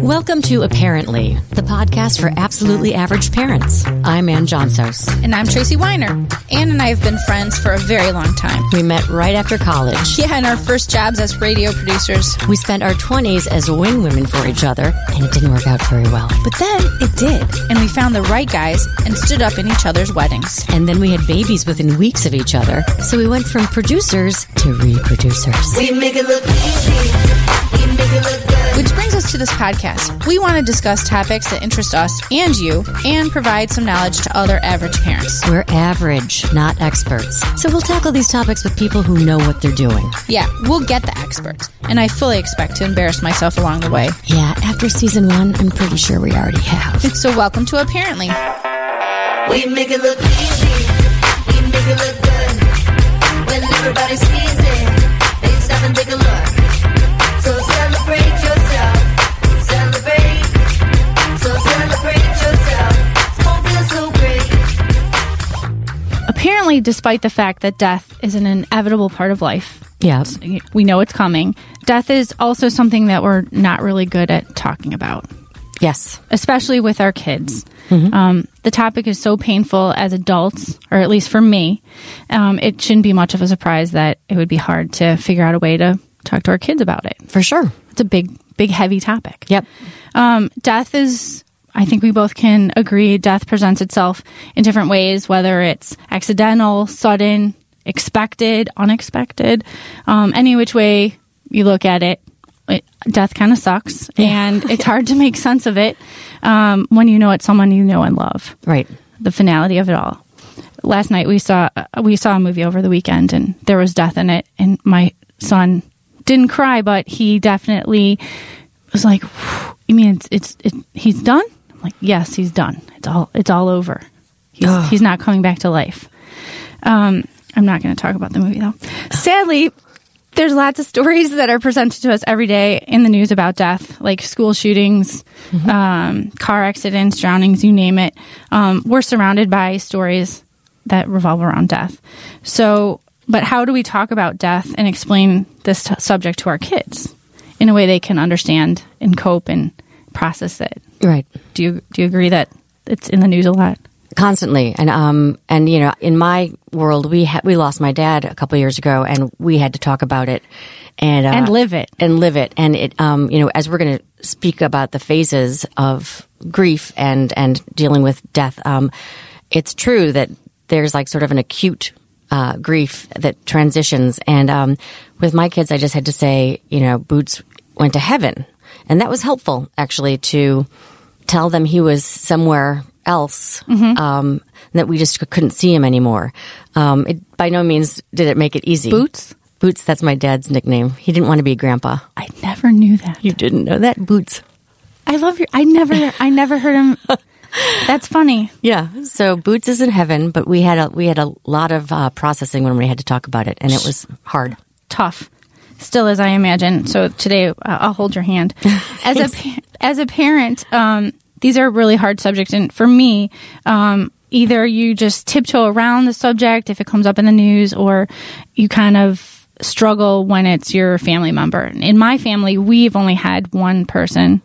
Welcome to uh-PARENT-ly, the podcast for absolutely average parents. I'm Anne Johnsos. And I'm Tracy Weiner. Anne and I have been friends for a very long time. We met right after college. Yeah, in our first jobs as radio producers. We spent our 20s as wing women for each other, and it didn't work out very well. But then it did, and we found the right guys and stood up in each other's weddings. And then we had babies within weeks of each other, so we went from producers to reproducers. We make it look easy. We make it look good. Which brings us to this podcast. We want to discuss topics that interest us and you, and provide some knowledge to other average parents. We're average, not experts. So we'll tackle these topics with people who know what they're doing. Yeah, we'll get the experts, and I fully expect to embarrass myself along the way. Yeah, after season one, I'm pretty sure we already have. So, welcome to uh-PARENT-ly. We make it look easy. We make it look good. When everybody sees it, they stop and take a look. Apparently, despite the fact that death is an inevitable part of life, Yeah. we know it's coming, death is also something that we're not really good at talking about, Yes. especially with our kids. Um, the topic is so painful as adults, or at least for me, um, it shouldn't be much of a surprise that it would be hard to figure out a way to talk to our kids about it. For sure. It's a big, big, heavy topic. Yep. Um, death is, I think we both can agree, death presents itself in different ways, whether it's accidental, sudden, expected, unexpected, um, any which way you look at it. it death kind of sucks, and it's hard to make sense of it um, when you know it's someone you know and love. Right. The finality of it all. Last night we saw we saw a movie over the weekend, and there was death in it, and my son didn't cry, but he definitely was like, "You mean it's it's it, he's done?" Like, "Yes, he's done. It's all it's all over. He's he's not coming back to life." Um, I'm not going to talk about the movie though. Sadly, there's lots of stories that are presented to us every day in the news about death, like school shootings, um, car accidents, drownings, you name it. Um, we're surrounded by stories that revolve around death. So, but how do we talk about death and explain this t- subject to our kids in a way they can understand and cope and process it? Right. Do you do you agree that it's in the news a lot? constantly and um and you know in my world we had we lost my dad a couple years ago and we had to talk about it and uh, And live it. and live it and it um you know as we're going to speak about the phases of grief and and dealing with death um it's true that there's like sort of an acute uh, grief that transitions and um with my kids I just had to say you know boots went to heaven and that was helpful actually to tell them he was somewhere else um, that we just couldn't see him anymore. Um, it, by no means did it make it easy. Boots? Boots, that's my dad's nickname. He didn't want to be a grandpa. I never knew that. You didn't know that? Boots. I love your. I never. I never heard him. That's funny. Yeah. So Boots is in heaven, but we had a we had a lot of uh, processing when we had to talk about it, and it was hard. Tough, still as I imagine. So today uh, I'll hold your hand. As a as a parent, um, these are really hard subjects, and for me, um, either you just tiptoe around the subject if it comes up in the news, or you kind of struggle when it's your family member. In my family, we've only had one person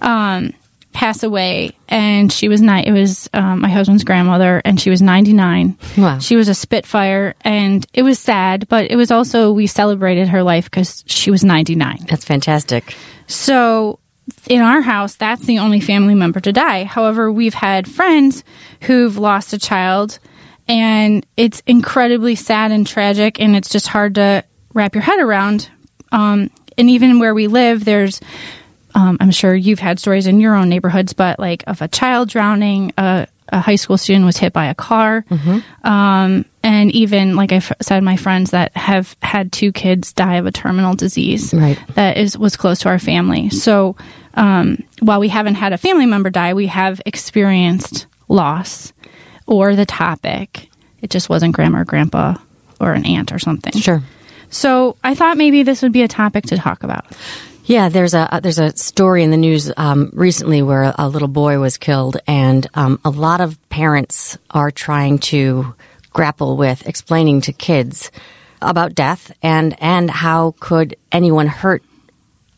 um, pass away, and she was ni- It was um, my husband's grandmother, and she was ninety nine. Wow. She was a Spitfire, and it was sad, but it was also we celebrated her life because she was ninety nine. That's fantastic. So in our house, that's the only family member to die. However, we've had friends who've lost a child, and it's incredibly sad and tragic, and it's just hard to wrap your head around. Um, and even where we live, there's um, I'm sure you've had stories in your own neighborhoods, but like of a child drowning, a, a high school student was hit by a car, um, and even like I f- said, my friends that have had two kids die of a terminal disease Right. that is was close to our family. So um, while we haven't had a family member die, we have experienced loss or the topic. It just wasn't grandma or grandpa or an aunt or something. Sure. So I thought maybe this would be a topic to talk about. Yeah, there's a there's a story in the news um, recently where a little boy was killed, and um, a lot of parents are trying to grapple with explaining to kids about death and and how could anyone hurt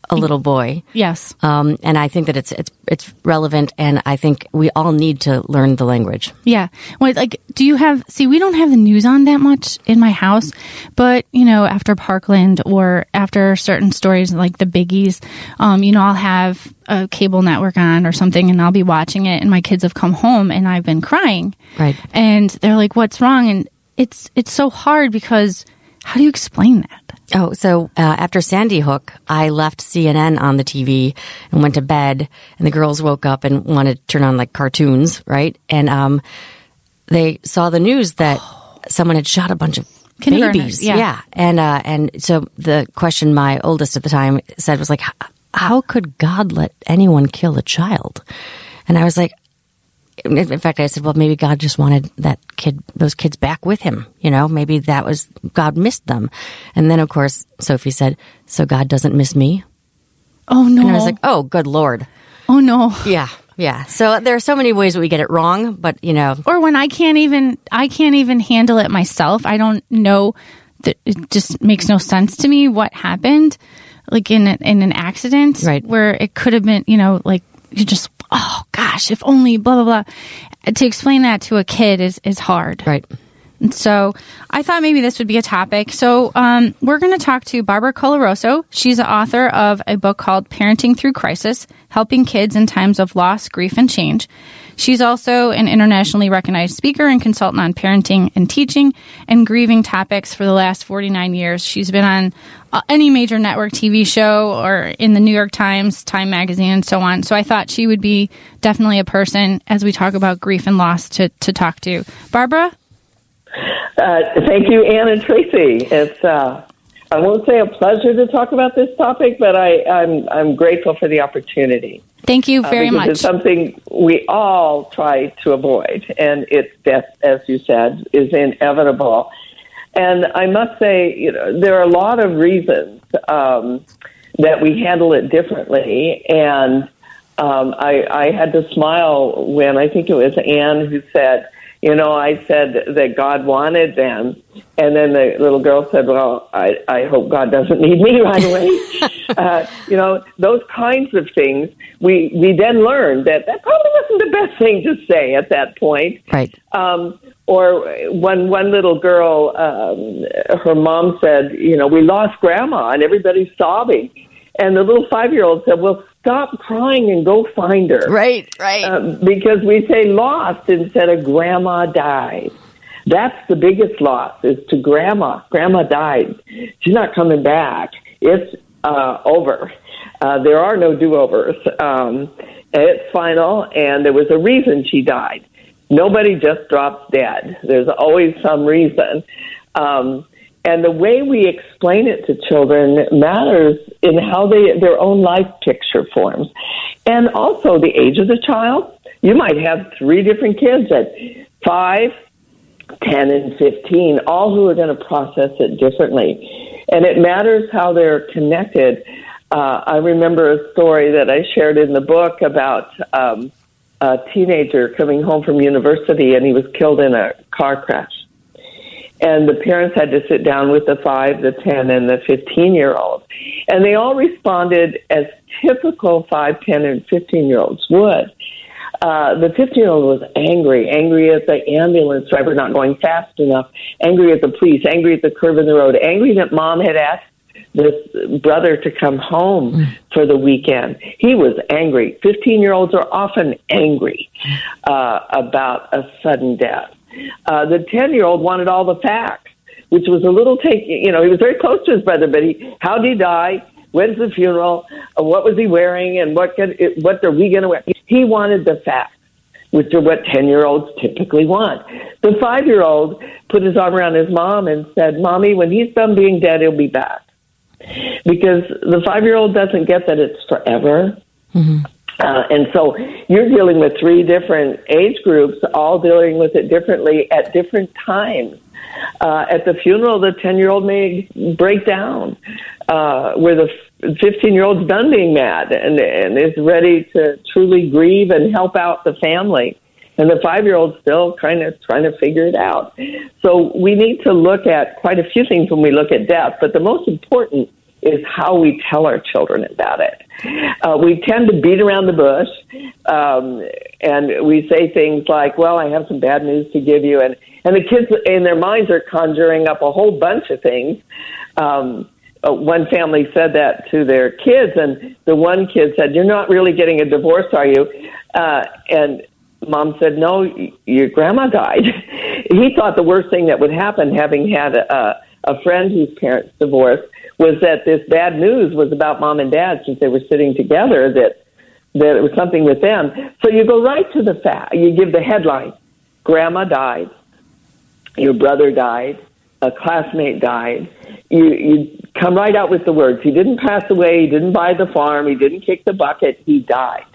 a little boy. Yes. Um, and I think that it's it's it's relevant, and I think we all need to learn the language. Yeah. Well, like, do you have, see, we don't have the news on that much in my house, but, you know, after Parkland or after certain stories like the biggies, um, you know, I'll have a cable network on or something and I'll be watching it and my kids have come home and I've been crying. Right. And they're like, what's wrong? And it's, it's so hard because how do you explain that? Oh, so uh, after Sandy Hook, I left CNN on the TV and went to bed, and the girls woke up and wanted to turn on like cartoons, right? And um, they saw the news that someone had shot a bunch of babies. yeah. and uh, and so the question my oldest at the time said was like, "How could God let anyone kill a child?" And I was like, in fact, I said, well, maybe God just wanted that kid, those kids back with him. You know, maybe that was, God missed them. And then, of course, Sophie said, so God doesn't miss me? Oh no. And I was like, oh, good Lord. oh no. Yeah. Yeah. So there are so many ways that we get it wrong, but you know, or when I can't even I can't even handle it myself. I don't know that it just makes no sense to me what happened like in a, in an accident Right. where it could have been, you know, like you just oh gosh, if only blah blah blah. To explain that to a kid is is hard. right. And so I thought maybe this would be a topic. So um, we're going to talk to Barbara Coloroso. She's the author of a book called Parenting Through Crisis Helping Kids in Times of Loss, Grief, and Change. She's also an internationally recognized speaker and consultant on parenting and teaching and grieving topics for the last 49 years. She's been on uh, any major network TV show or in the New York Times, Time Magazine, and so on. So I thought she would be definitely a person as we talk about grief and loss to, to talk to. Barbara? Uh, thank you, Anne and Tracy. It's uh, I won't say a pleasure to talk about this topic, but I, I'm I'm grateful for the opportunity. Thank you uh, very because much. It's something we all try to avoid, and it's death, as you said, is inevitable. And I must say, you know, there are a lot of reasons um, that we handle it differently, and um, I, I had to smile when I think it was Anne who said, you know, I said that God wanted them, and then the little girl said, "Well, I, I hope God doesn't need me right away." uh, you know, those kinds of things. We we then learned that that probably wasn't the best thing to say at that point. Right. Um, or when one little girl, um, her mom said, "You know, we lost grandma," and everybody's sobbing, and the little five year old said, "Well, stop crying and go find her." Right. Right. Um, because we say lost instead of grandma died. That's the biggest loss is to grandma. Grandma died. She's not coming back. It's uh, over. Uh, there are no do-overs. Um, it's final, and there was a reason she died. Nobody just drops dead. There's always some reason. Um, and the way we explain it to children matters in how they their own life picture forms, and also the age of the child. You might have three different kids at five, 10 and 15, all who are going to process it differently. And it matters how they're connected. Uh, I remember a story that I shared in the book about um, a teenager coming home from university and he was killed in a car crash. And the parents had to sit down with the five, the 10, and the 15 year old. And they all responded as typical 5, 10, and 15 year olds would. Uh, the 15 year old was angry, angry at the ambulance driver not going fast enough, angry at the police, angry at the curve in the road, angry that mom had asked this brother to come home for the weekend. He was angry. 15 year olds are often angry uh, about a sudden death. Uh, the 10 year old wanted all the facts, which was a little take, you know, he was very close to his brother, but he, how did he die? When's the funeral? Uh, what was he wearing? And what can, what are we going to wear? He wanted the facts, which are what 10 year olds typically want. The five year old put his arm around his mom and said, Mommy, when he's done being dead, he'll be back. Because the five year old doesn't get that it's forever. Uh, and so you're dealing with three different age groups, all dealing with it differently at different times. Uh, at the funeral, the 10 year old may break down, uh, where the 15 year old's done being mad and, and is ready to truly grieve and help out the family. And the five year old's still kind of trying to figure it out. So we need to look at quite a few things when we look at death, but the most important is how we tell our children about it. Uh, we tend to beat around the bush, um, and we say things like, "Well, I have some bad news to give you," and and the kids in their minds are conjuring up a whole bunch of things. Um, uh, one family said that to their kids, and the one kid said, "You're not really getting a divorce, are you?" Uh, and mom said, "No, your grandma died." he thought the worst thing that would happen, having had a, a friend whose parents divorced, was that this bad news was about mom and dad since they were sitting together. That that it was something with them. So you go right to the fact. You give the headline: "Grandma died." Your brother died. A classmate died. You you come right out with the words. He didn't pass away. He didn't buy the farm. He didn't kick the bucket. He died.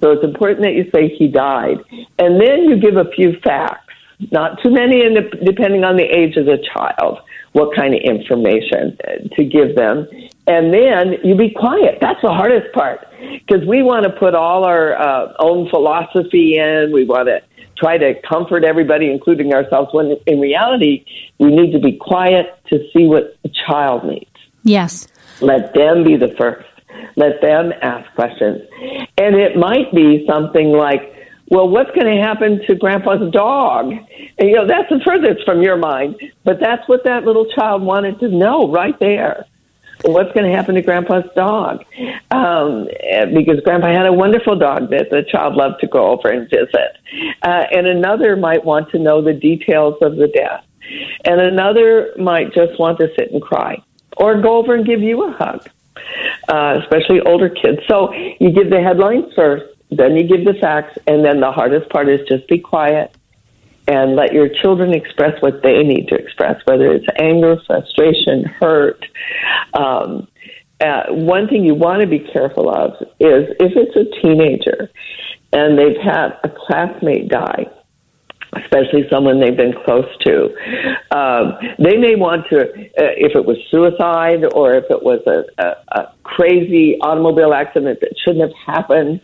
So it's important that you say he died. And then you give a few facts, not too many, depending on the age of the child, what kind of information uh, to give them. And then you be quiet. That's the hardest part because we want to put all our uh, own philosophy in. We want to try to comfort everybody, including ourselves, when in reality, we need to be quiet to see what the child needs. Yes. Let them be the first. Let them ask questions. And it might be something like, well, what's going to happen to grandpa's dog? And, you know, that's the furthest from your mind, but that's what that little child wanted to know right there. What's going to happen to grandpa's dog? Um, because grandpa had a wonderful dog that the child loved to go over and visit. Uh, and another might want to know the details of the death. And another might just want to sit and cry or go over and give you a hug uh, especially older kids. So you give the headlines first, then you give the facts, and then the hardest part is just be quiet and let your children express what they need to express, whether it's anger, frustration, hurt. Um, uh, one thing you want to be careful of is if it's a teenager and they've had a classmate die, especially someone they've been close to. Um, they may want to, uh, if it was suicide or if it was a, a, a crazy automobile accident that shouldn't have happened,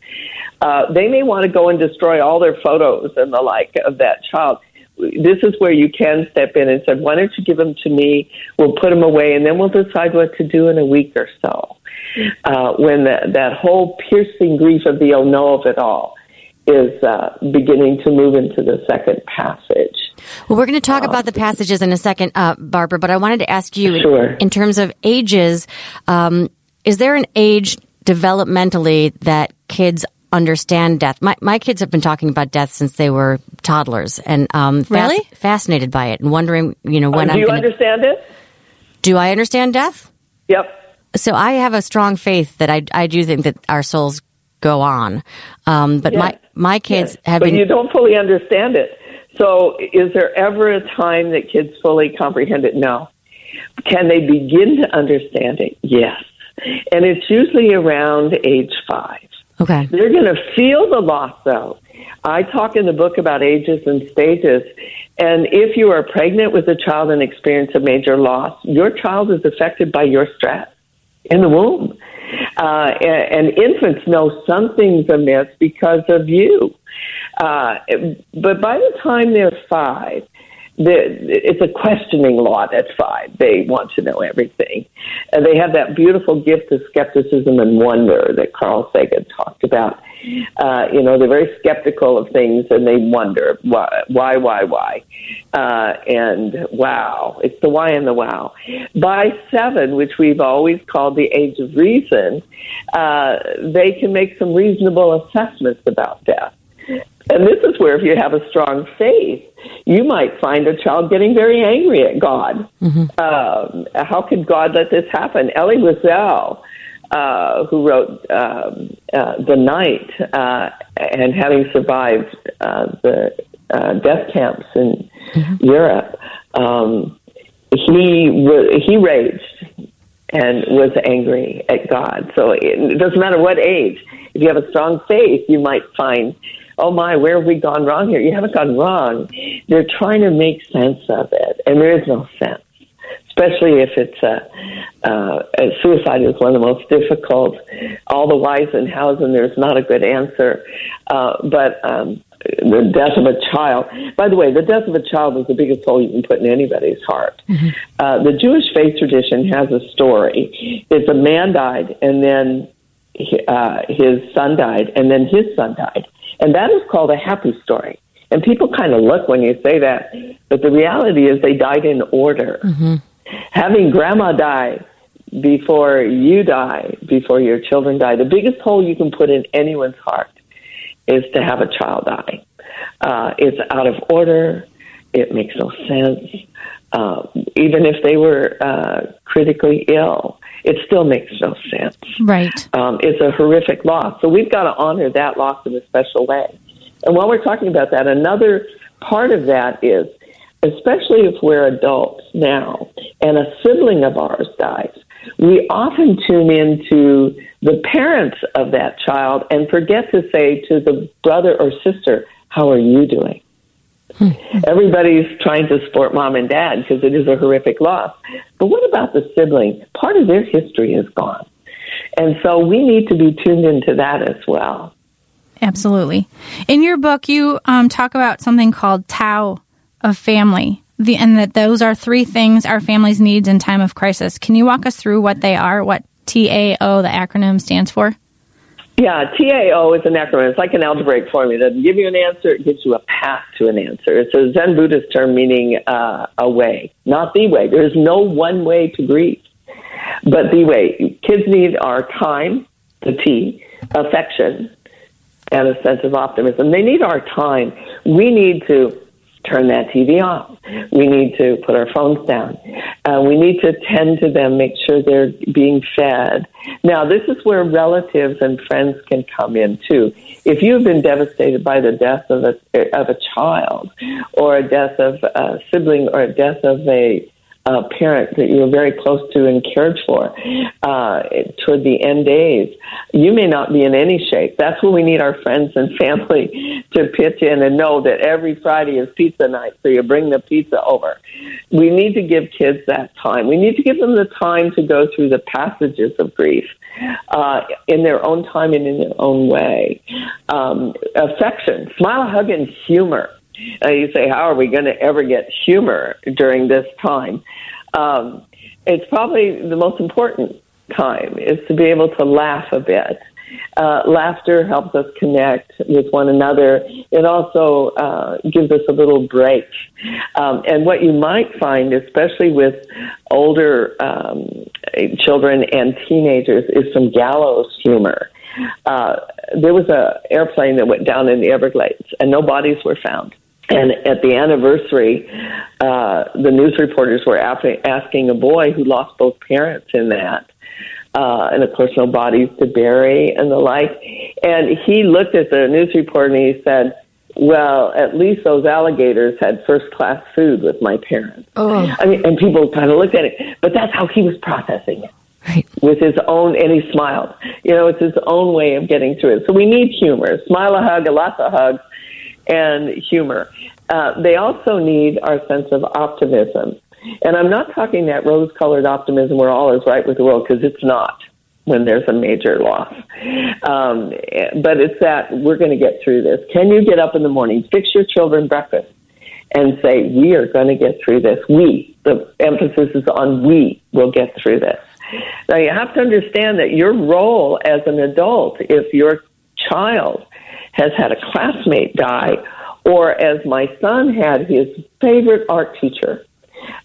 uh, they may want to go and destroy all their photos and the like of that child. This is where you can step in and say, why don't you give them to me? We'll put them away and then we'll decide what to do in a week or so. Uh, when the, that whole piercing grief of the oh no of it all is uh, beginning to move into the second passage. Well, we're going to talk about the passages in a second, uh, Barbara, but I wanted to ask you in- Sure. in, terms of ages, um, is there an age developmentally that kids understand death? My, my kids have been talking about death since they were toddlers and um, fas- Really? fascinated by it and wondering, you know, Uh, when do I'm you going to. understand it? Do I understand death? Yep. So I have a strong faith that I, I do think that our souls go on. Um, but my, my kids Yes. have but been. you don't fully understand it. So, is there ever a time that kids fully comprehend it? No. Can they begin to understand it? Yes. And it's usually around age five. Okay. They're going to feel the loss, though. I talk in the book about ages and stages. And if you are pregnant with a child and experience a major loss, your child is affected by your stress in the womb. Uh, and, and infants know something's amiss because of you. Uh, but by the time they're five, it's a questioning lot at five. They want to know everything. And they have that beautiful gift of skepticism and wonder that Carl Sagan talked about. Uh, you know, they're very skeptical of things and they wonder why, why, why, why. Uh, and wow, it's the why and the wow. By seven, which we've always called the age of reason, uh, they can make some reasonable assessments about death. And this is where, if you have a strong faith, you might find a child getting very angry at God. Um, how could God let this happen? Elie Wiesel, uh, who wrote um, uh, The Night, uh, and having survived uh, the uh, death camps in Europe, um, he he raged and was angry at God. So it doesn't matter what age. If you have a strong faith, you might find, oh my, where have we gone wrong here? You haven't gone wrong. They're trying to make sense of it, and there is no sense. Especially if it's a, uh, uh, suicide is one of the most difficult. All the whys and hows, and there's not a good answer. Uh, but um, the death of a child. By the way, the death of a child is the biggest hole you can put in anybody's heart. Uh, the Jewish faith tradition has a story. It's a man died, and then uh, his son died, and then his son died, and that is called a happy story. And people kind of look when you say that, but the reality is they died in order. Having grandma die before you die, before your children die, the biggest hole you can put in anyone's heart is to have a child die. Uh, it's out of order. It makes no sense. Uh, even if they were uh, critically ill, it still makes no sense. Right. Um, it's a horrific loss. So we've got to honor that loss in a special way. And while we're talking about that, another part of that is, especially if we're adults now and a sibling of ours dies, we often tune into the parents of that child and forget to say to the brother or sister, How are you doing? Everybody's trying to support mom and dad because it is a horrific loss. But what about the sibling? Part of their history is gone. And so we need to be tuned into that as well. Absolutely. In your book, you um, talk about something called Tao of family, the, and that those are three things our families needs in time of crisis. Can you walk us through what they are, what TAO, the acronym, stands for? Yeah, TAO is an acronym. It's like an algebraic formula. It doesn't give you an answer, it gives you a path to an answer. It's a Zen Buddhist term meaning uh, a way, not the way. There is no one way to grieve, but the way. Kids need our time, the T, affection, and a sense of optimism. They need our time. We need to turn that TV off. We need to put our phones down. Uh, we need to tend to them, make sure they're being fed. Now, this is where relatives and friends can come in too. If you've been devastated by the death of a of a child, or a death of a sibling, or a death of a uh, parent that you were very close to and cared for uh, toward the end days, you may not be in any shape. That's when we need our friends and family to pitch in and know that every Friday is pizza night, so you bring the pizza over. We need to give kids that time. We need to give them the time to go through the passages of grief. Uh, in their own time and in their own way. Um, affection, smile, hug, and humor. Uh, you say, how are we going to ever get humor during this time? Um, it's probably the most important time is to be able to laugh a bit. Uh, laughter helps us connect with one another. It also uh, gives us a little break. Um, and what you might find, especially with older um, children and teenagers, is some gallows humor. Uh, there was a airplane that went down in the Everglades, and no bodies were found. And at the anniversary, uh, the news reporters were asking a boy who lost both parents in that, uh, and of course, no bodies to bury and the like. And he looked at the news report and he said, "Well, at least those alligators had first class food with my parents." Oh. I mean, and people kind of looked at it, but that's how he was processing it Right. with his own, and he smiled. You know, it's his own way of getting through it. So we need humor, smile, a hug, a lots of hugs, and humor. Uh, they also need our sense of optimism. And I'm not talking that rose colored optimism where all is right with the world, because it's not when there's a major loss. Um, but it's that we're going to get through this. Can you get up in the morning, fix your children breakfast, and say, We are going to get through this? We, the emphasis is on we will get through this. Now, you have to understand that your role as an adult, if your child has had a classmate die, or as my son had his favorite art teacher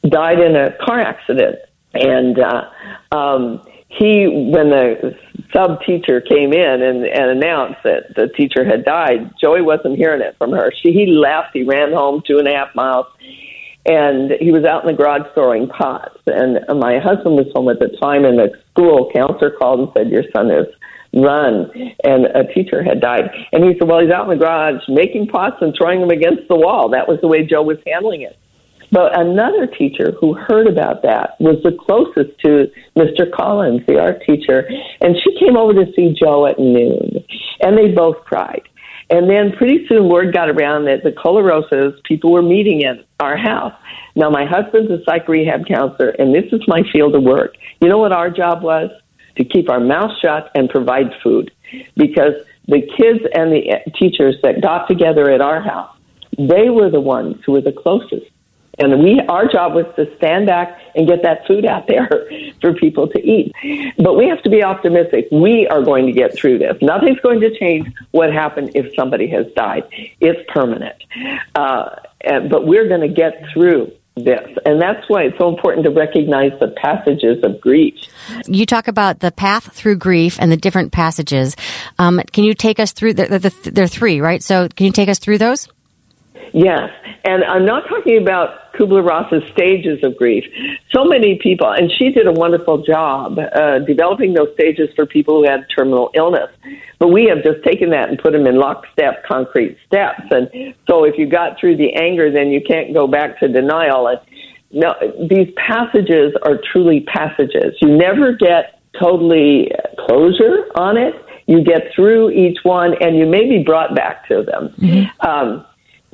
died in a car accident, and uh, um, he, when the sub teacher came in and, and announced that the teacher had died, Joey wasn't hearing it from her. She he left. He ran home two and a half miles, and he was out in the garage throwing pots. And my husband was home at the time, and the school counselor called and said, "Your son is." Run, and a teacher had died. And he said, Well, he's out in the garage making pots and throwing them against the wall. That was the way Joe was handling it. But another teacher who heard about that was the closest to Mr. Collins, the art teacher, and she came over to see Joe at noon, and they both cried. And then pretty soon word got around that the Coloroso's people were meeting at our house. Now my husband's a psych rehab counselor, and this is my field of work. You know what our job was? To keep our mouth shut and provide food because the kids and the teachers that got together at our house, they were the ones who were the closest. And we, our job was to stand back and get that food out there for people to eat. But we have to be optimistic. We are going to get through this. Nothing's going to change what happened if somebody has died. It's permanent. Uh, but we're going to get through this. And that's why it's so important to recognize the passages of grief. You talk about the path through grief and the different passages. Um, can you take us through? The, the, the, there are three, right? So can you take us through those? Yes, and I'm not talking about Kubler Ross's stages of grief. So many people, and she did a wonderful job uh, developing those stages for people who had terminal illness. But we have just taken that and put them in lockstep, concrete steps. And so if you got through the anger, then you can't go back to denial. And no, these passages are truly passages. You never get totally closure on it. You get through each one, and you may be brought back to them. Mm-hmm. Um,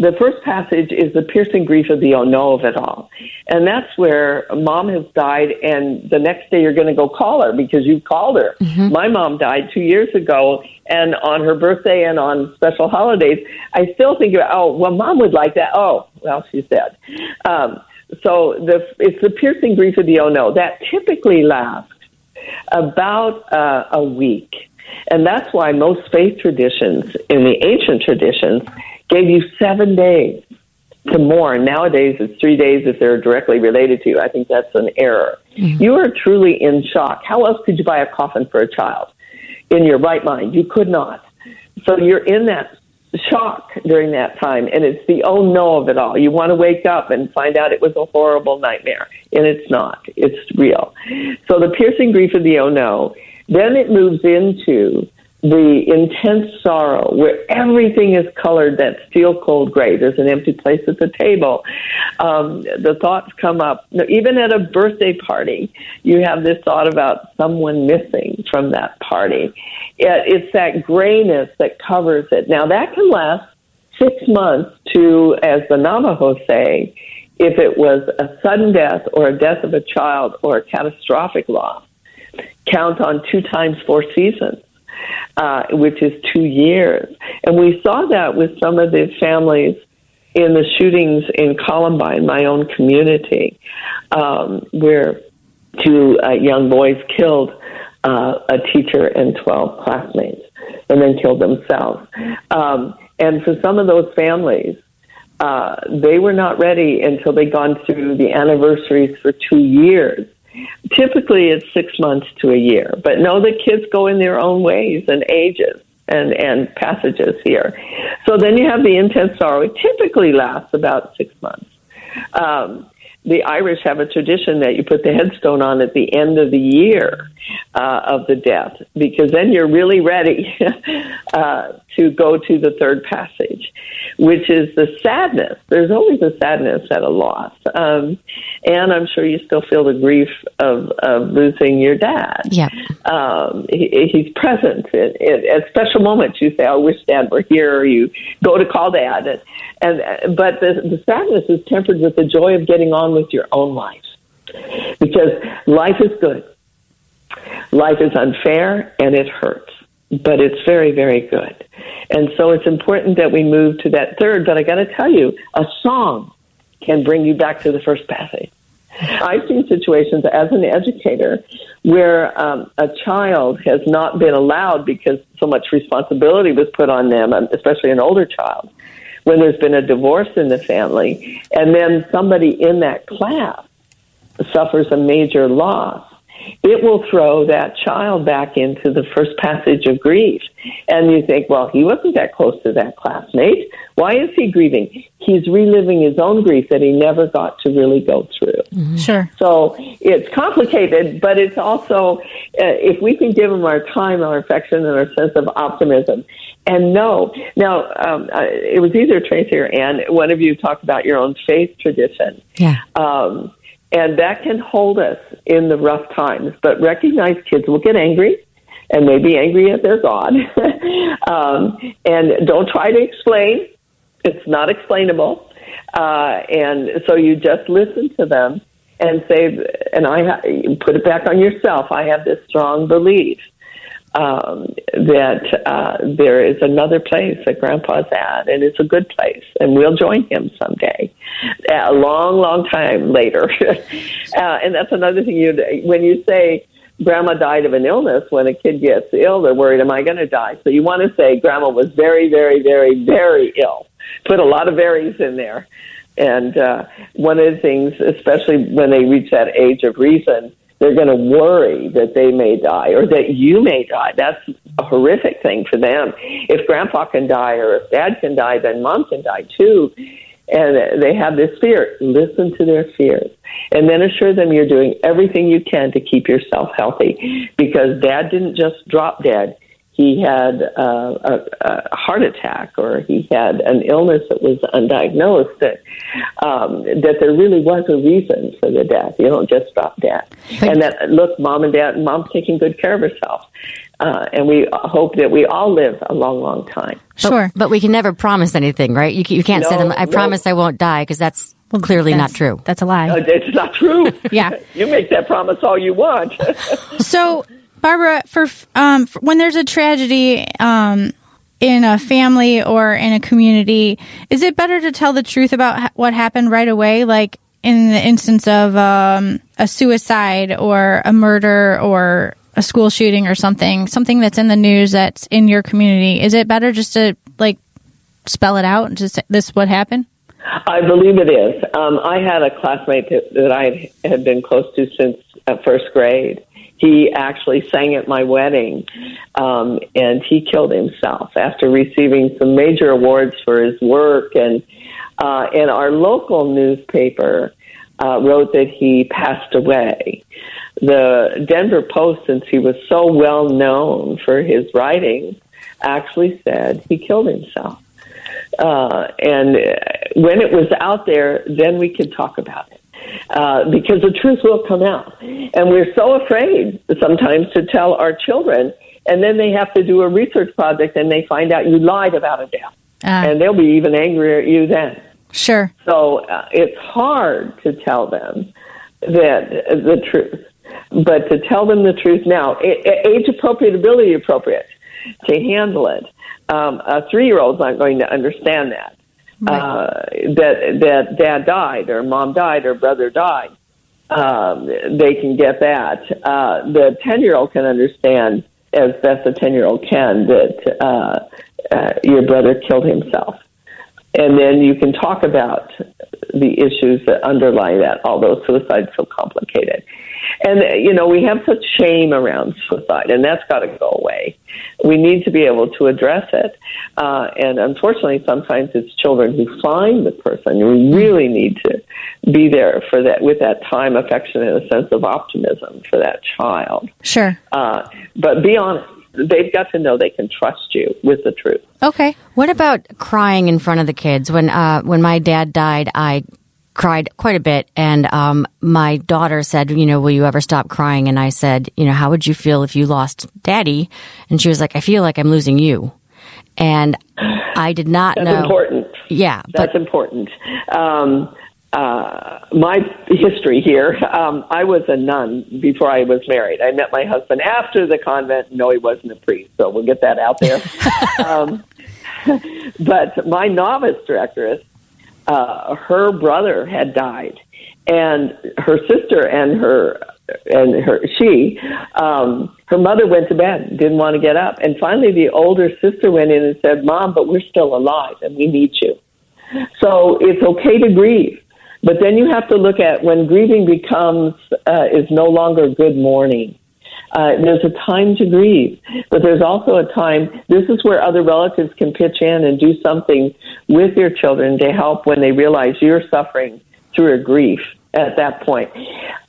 the first passage is the piercing grief of the oh no of it all. And that's where mom has died, and the next day you're going to go call her because you've called her. Mm-hmm. My mom died two years ago, and on her birthday and on special holidays, I still think about, oh, well, mom would like that. Oh, well, she's dead. Um, so the, it's the piercing grief of the oh no. That typically lasts about uh, a week. And that's why most faith traditions, in the ancient traditions, gave you seven days to mourn. Nowadays, it's three days if they're directly related to you. I think that's an error. Mm-hmm. You are truly in shock. How else could you buy a coffin for a child in your right mind? You could not. So you're in that shock during that time, and it's the oh no of it all. You want to wake up and find out it was a horrible nightmare, and it's not. It's real. So the piercing grief of the oh no. Then it moves into the intense sorrow where everything is colored that steel cold gray. There's an empty place at the table. Um, the thoughts come up. Even at a birthday party, you have this thought about someone missing from that party. It, it's that grayness that covers it. Now, that can last six months to, as the Navajo say, if it was a sudden death or a death of a child or a catastrophic loss. Count on two times four seasons uh, which is two years. And we saw that with some of the families in the shootings in Columbine, my own community, um, where two uh, young boys killed uh, a teacher and 12 classmates and then killed themselves. Um, and for some of those families, uh, they were not ready until they'd gone through the anniversaries for two years Typically, it's six months to a year, but know that kids go in their own ways and ages and, and passages here. So then you have the intense sorrow. It typically lasts about six months. Um, the Irish have a tradition that you put the headstone on at the end of the year uh, of the death, because then you're really ready uh, to go to the third passage, which is the sadness. There's always a sadness at a loss, um, and I'm sure you still feel the grief of, of losing your dad. Yeah, um, he, he's present at, at special moments. You say, "I wish Dad were here," or you go to call Dad, and, and but the, the sadness is tempered with the joy of getting on with your own life, because life is good. Life is unfair and it hurts, but it's very, very good. And so it's important that we move to that third. But I got to tell you, a song can bring you back to the first passage. I've seen situations as an educator where um, a child has not been allowed because so much responsibility was put on them, um, especially an older child, when there's been a divorce in the family, and then somebody in that class suffers a major loss it will throw that child back into the first passage of grief. And you think, well, he wasn't that close to that classmate. Why is he grieving? He's reliving his own grief that he never got to really go through. Mm-hmm. Sure. So it's complicated, but it's also, uh, if we can give him our time, our affection, and our sense of optimism, and no. Now, um, uh, it was either Tracy or Anne. One of you talked about your own faith tradition. Yeah. Um, and that can hold us in the rough times. But recognize kids will get angry and may be angry at their God. um, and don't try to explain, it's not explainable. Uh, and so you just listen to them and say, and I ha- put it back on yourself. I have this strong belief um, that uh, there is another place that Grandpa's at, and it's a good place, and we'll join him someday, a long, long time later. uh, and that's another thing you when you say Grandma died of an illness. When a kid gets ill, they're worried, "Am I going to die?" So you want to say Grandma was very, very, very, very ill. Put a lot of berries in there. And uh, one of the things, especially when they reach that age of reason, they're going to worry that they may die or that you may die. That's a horrific thing for them. If grandpa can die or if dad can die, then mom can die too. And they have this fear. Listen to their fears. And then assure them you're doing everything you can to keep yourself healthy because dad didn't just drop dead he had uh, a, a heart attack or he had an illness that was undiagnosed, that um, that there really was a reason for the death. You don't just stop dead. and that look, mom and dad, mom's taking good care of herself. Uh, and we hope that we all live a long, long time. Sure. But we can never promise anything, right? You, you can't say them, I no. promise I won't die, because that's clearly not true. That's a lie. Uh, it's not true. Yeah. you make that promise all you want. So, Barbara, for, um, for when there's a tragedy um, in a family or in a community, is it better to tell the truth about ha- what happened right away? Like in the instance of um, a suicide or a murder or a school shooting or something, something that's in the news that's in your community. Is it better just to like spell it out and just say, this is what happened? I believe it is. Um, I had a classmate that, that I had been close to since uh, first grade. He actually sang at my wedding, um, and he killed himself after receiving some major awards for his work. And uh, and our local newspaper uh, wrote that he passed away. The Denver Post, since he was so well known for his writings, actually said he killed himself. Uh, and uh, when it was out there, then we could talk about it. Uh, because the truth will come out. And we're so afraid sometimes to tell our children, and then they have to do a research project and they find out you lied about a death. Ah. and they'll be even angrier at you then. Sure. So uh, it's hard to tell them that uh, the truth, but to tell them the truth now, age appropriate, ability appropriate, to handle it. Um, a three-year-old's not going to understand that. Uh, that that dad died or mom died or brother died. Um, they can get that. Uh, the ten-year-old can understand as best a ten-year-old can that uh, uh, your brother killed himself and then you can talk about the issues that underlie that, although suicide's so complicated. And, you know, we have such shame around suicide, and that's got to go away. We need to be able to address it. Uh, and unfortunately, sometimes it's children who find the person. We really need to be there for that, with that time, affection, and a sense of optimism for that child. Sure. Uh, but be honest. They've got to know they can trust you with the truth. Okay. What about crying in front of the kids? When uh, when my dad died, I cried quite a bit, and um, my daughter said, "You know, will you ever stop crying?" And I said, "You know, how would you feel if you lost Daddy?" And she was like, "I feel like I'm losing you," and I did not That's know. important. Yeah, That's but important. Um, uh, my history here, um, I was a nun before I was married. I met my husband after the convent. No, he wasn't a priest, so we'll get that out there. um, but my novice directress, uh, her brother had died, and her sister and her and her she um her mother went to bed didn't want to get up. And finally the older sister went in and said mom but we're still alive and we need you. So it's okay to grieve but then you have to look at when grieving becomes uh, is no longer good mourning uh, there's a time to grieve, but there's also a time. This is where other relatives can pitch in and do something with your children to help when they realize you're suffering through a grief at that point.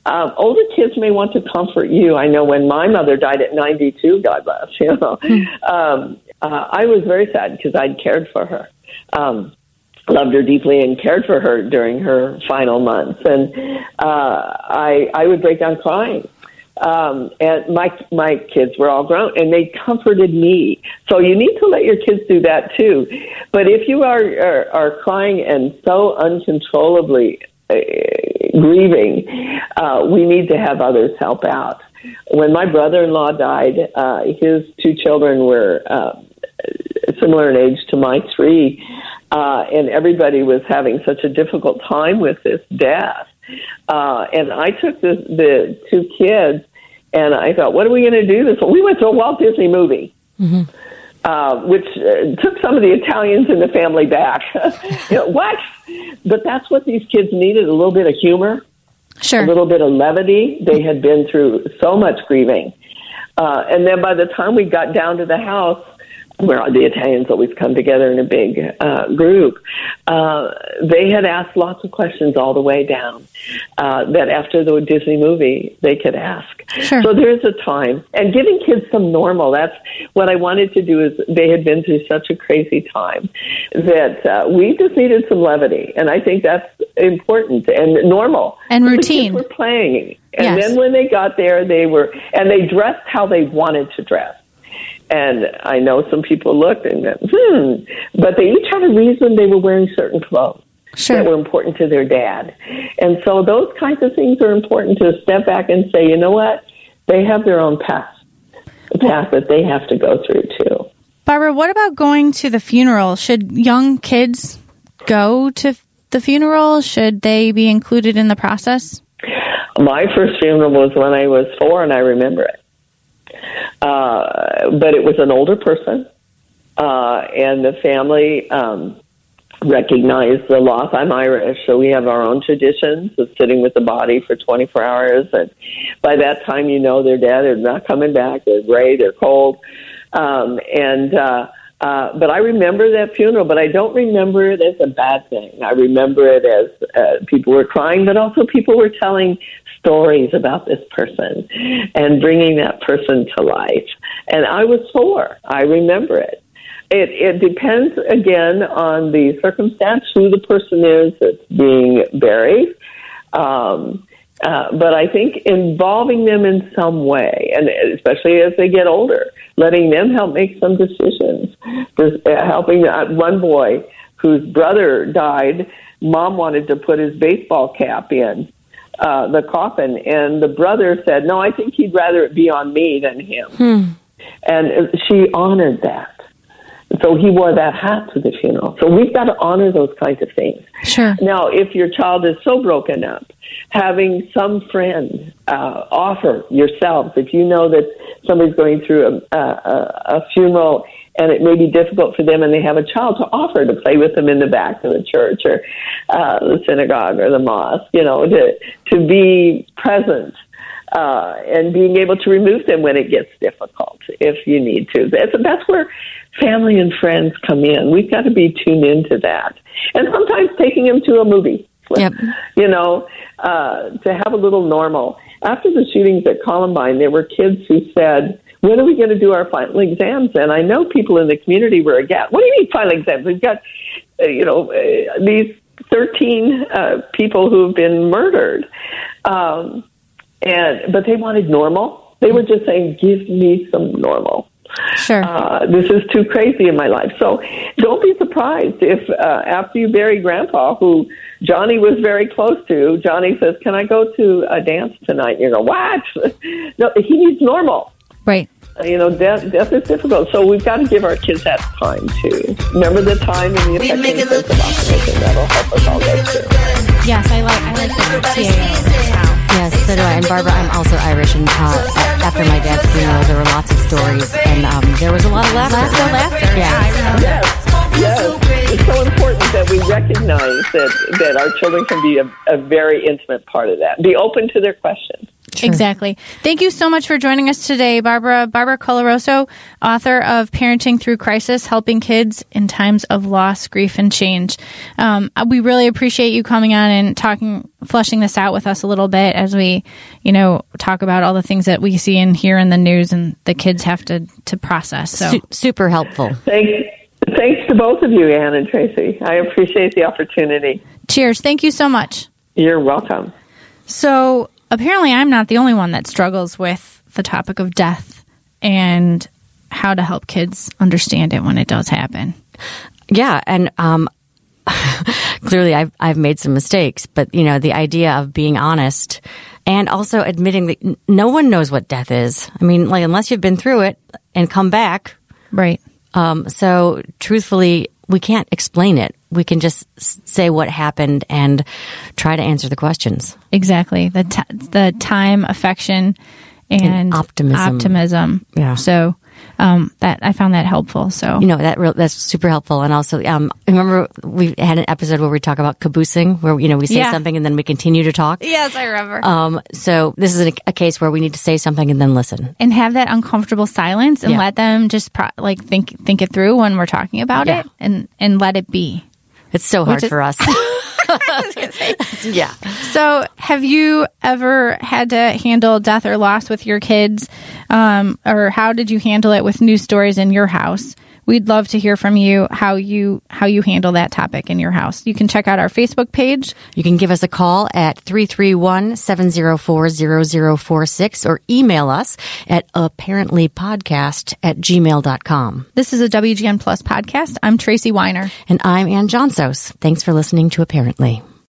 Um, older kids may want to comfort you. I know when my mother died at 92, God bless, you know, um, uh, I was very sad because I'd cared for her. Um, loved her deeply and cared for her during her final months. And uh, I, I would break down crying. Um, and my my kids were all grown, and they comforted me. So you need to let your kids do that too. But if you are are, are crying and so uncontrollably, uh, grieving, uh, we need to have others help out. When my brother-in-law died, uh, his two children were uh, similar in age to my three, uh, and everybody was having such a difficult time with this death. Uh, and I took the, the two kids, and I thought, what are we going to do this? We went to a Walt Disney movie. Uh, which uh, took some of the Italians in the family back. you know, what? But that's what these kids needed a little bit of humor, Sure. a little bit of levity. They had been through so much grieving. Uh, and then by the time we got down to the house, where the Italians always come together in a big uh, group, uh, they had asked lots of questions all the way down uh, that after the Disney movie they could ask. Sure. So there's a time. And giving kids some normal, that's what I wanted to do is they had been through such a crazy time that uh, we just needed some levity. And I think that's important and normal. And routine. were playing. And Yes. then when they got there, they were, and they dressed how they wanted to dress. And I know some people looked and went, hmm, but they each had a reason they were wearing certain clothes Sure. that were important to their dad. And so those kinds of things are important to step back and say, you know what? They have their own path, a path that they have to go through too. Barbara, what about going to the funeral? Should young kids go to the funeral? Should they be included in the process? My first funeral was when I was four, and I remember it. Uh, but it was an older person, uh, and the family um, recognized the loss. I'm Irish, so we have our own traditions of sitting with the body for 24 hours. And by that time, you know they're dead. They're not coming back. They're gray. They're cold. Um, and uh, uh, but I remember that funeral, but I don't remember it as a bad thing. I remember it as uh, people were crying, but also people were telling stories about this person and bringing that person to life. And I was four. I remember it. It, it depends again on the circumstance, who the person is that's being buried. Um, uh, but I think involving them in some way, and especially as they get older, letting them help make some decisions. Just, uh, helping uh, one boy whose brother died, mom wanted to put his baseball cap in uh, the coffin, and the brother said, "No, I think he'd rather it be on me than him." And uh, she honored that. So he wore that hat to the funeral. So we've got to honor those kinds of things. Sure. Now, if your child is so broken up, having some friend uh, offer yourselves, if you know that somebody's going through a, a, a funeral and it may be difficult for them and they have a child to offer to play with them in the back of the church or uh, the synagogue or the mosque, you know, to, to be present uh, and being able to remove them when it gets difficult if you need to. That's, that's where family and friends come in. We've got to be tuned into that. And sometimes taking them to a movie. Yep. You know, uh, to have a little normal. After the shootings at Columbine, there were kids who said, when are we going to do our final exams? And I know people in the community were aghast. What do you mean final exams? We've got, uh, you know, uh, these 13 uh, people who've been murdered. Um, and but they wanted normal. They were just saying, "Give me some normal." Sure. Uh, this is too crazy in my life. So don't be surprised if uh, after you bury Grandpa, who Johnny was very close to, Johnny says, "Can I go to a dance tonight?" You go, "What?" no, he needs normal. right. You know, death, death is difficult. So we've got to give our kids that time too. Remember the time and the We make affection it look sense of optimism. That'll help us all get through. Yes, I like I like When the everybody TAO. sees it. Yes, so do I. And Barbara, I'm also Irish, and a- after my dad's funeral, there were lots of stories, and um, there was a lot of laughter. Lots of laughter. Yeah. Yes, yes. It's so important that we recognize that, that our children can be a, a very intimate part of that. Be open to their questions. Exactly. Thank you so much for joining us today, Barbara. Barbara Coloroso, author of Parenting Through Crisis, Helping Kids in Times of Loss, Grief, and Change. Um, we really appreciate you coming on and talking, fleshing this out with us a little bit as we, you know, talk about all the things that we see and hear in the news and the kids have to, to process. So Su- super helpful. Thanks, thanks to both of you, Anne and Tracy. I appreciate the opportunity. cheers. Thank you so much. You're welcome. So apparently, I'm not the only one that struggles with the topic of death and how to help kids understand it when it does happen. Yeah, and um, clearly I've, I've made some mistakes, but you know, the idea of being honest and also admitting that no one knows what death is. I mean, like, unless you've been through it and come back. Right. Um, so truthfully, we can't explain it. We can just say what happened and try to answer the questions. Exactly. The t- the time, affection, and, And optimism. Optimism. Yeah. So um, that I found that helpful. So You know, that real, that's super helpful. And also, um, remember we had an episode where we talk about caboosing, where, you know, we say Yeah. something and then we continue to talk. yes, I remember. Um, so this is a, a case where we need to say something and then listen. and have that uncomfortable silence and Yeah. let them just pro- like think think it through when we're talking about Yeah. it and and let it be. It's so hard is- for us. yeah. So, have you ever had to handle death or loss with your kids, um, or how did you handle it with news stories in your house? We'd love to hear from you how you how you handle that topic in your house. You can check out our Facebook page. You can give us a call at 331-704-0046 or email us at uhparentlypodcast at gmail.com. This is a WGN Plus podcast. I'm Tracy Weiner. And I'm Anne Johnsos. Thanks for listening to uh-PARENT-ly.